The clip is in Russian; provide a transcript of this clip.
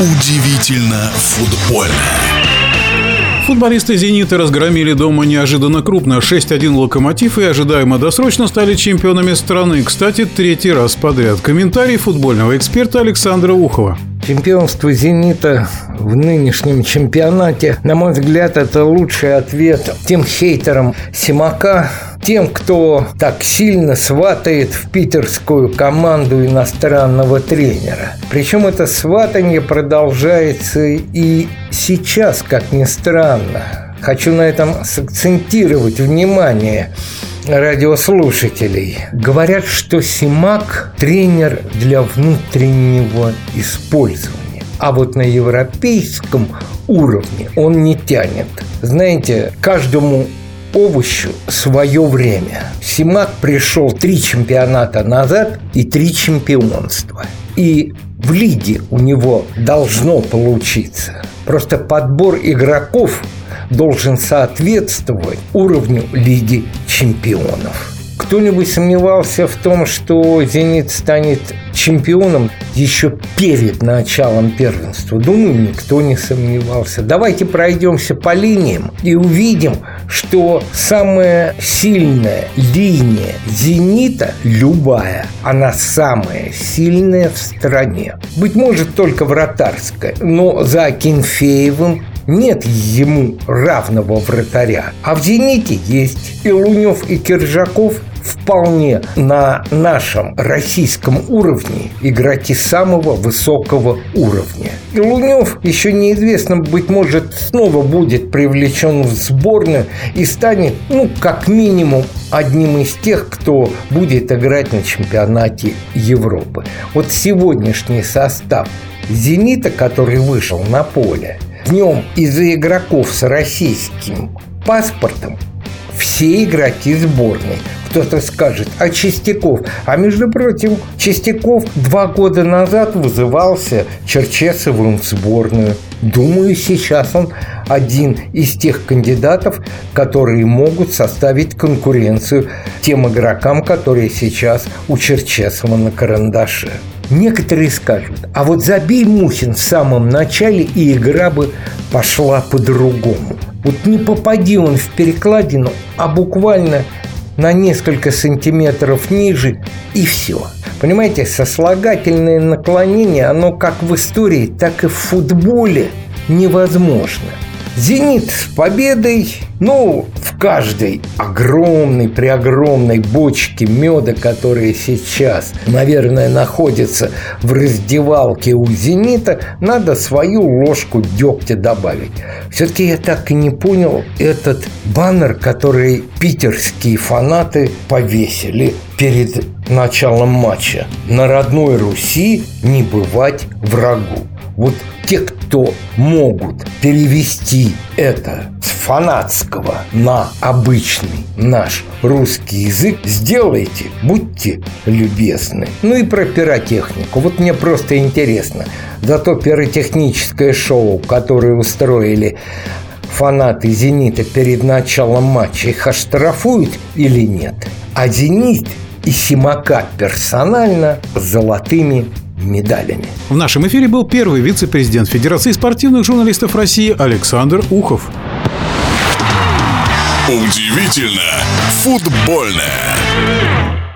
Удивительно футбольно. Футболисты «Зенита» разгромили дома неожиданно крупно 6-1 «Локомотив» и ожидаемо досрочно стали чемпионами страны. Кстати, третий раз подряд. Комментарий футбольного эксперта Александра Ухова. Чемпионство «Зенита» в нынешнем чемпионате, на мой взгляд, это лучший ответ тем хейтерам Симака, тем, кто так сильно сватает в питерскую команду иностранного тренера. Причем это сватание продолжается и сейчас, как ни странно. Хочу на этом сакцентировать внимание радиослушателей. Говорят, что Симак – тренер для внутреннего использования. А вот на европейском уровне он не тянет. Знаете, каждому овощу свое время. Симак пришел три чемпионата назад и три чемпионства. И в лиге у него должно получиться. Просто подбор игроков должен соответствовать уровню Лиги чемпионов. Кто-нибудь сомневался в том, что «Зенит» станет чемпионом еще перед началом первенства? Думаю, никто не сомневался. Давайте пройдемся по линиям и увидим, что самая сильная линия «Зенита» любая, она самая сильная в стране. Быть может, только вратарская, но за Кенфеевым нет ему равного вратаря. А в «Зените» есть и Лунев, и Киржаков вполне на нашем российском уровне игроки самого высокого уровня. И Лунев еще неизвестно, быть может, снова будет привлечен в сборную и станет, ну, как минимум, одним из тех, кто будет играть на чемпионате Европы. Вот сегодняшний состав «Зенита», который вышел на поле, днем из-за игроков с российским паспортом все игроки сборной. Кто-то скажет, а Чистяков? А между прочим, Чистяков два года назад вызывался Черчесовым в сборную. Думаю, сейчас он один из тех кандидатов, которые могут составить конкуренцию тем игрокам, которые сейчас у Черчесова на карандаше. Некоторые скажут, а вот забей Мухин в самом начале, и игра бы пошла по-другому. Вот не попади он в перекладину, а буквально на несколько сантиметров ниже, и все. Понимаете, сослагательное наклонение, оно как в истории, так и в футболе невозможно – «Зенит» с победой, ну, в каждой огромной, преогромной бочке меда, которая сейчас, наверное, находится в раздевалке у «Зенита», надо свою ложку дегтя добавить. Все-таки я так и не понял этот баннер, который питерские фанаты повесили перед началом матча. На родной Руси не бывать врагу. Вот те, кто могут перевести это с фанатского на обычный наш русский язык, сделайте, будьте любезны. Ну и про пиротехнику. Вот мне просто интересно. Зато пиротехническое шоу, которое устроили фанаты «Зенита» перед началом матча, их оштрафуют или нет? А «Зенит» и Симака персонально золотыми медалями. В нашем эфире был первый вице-президент Федерации спортивных журналистов России Александр Ухов. Удивительно футбольное.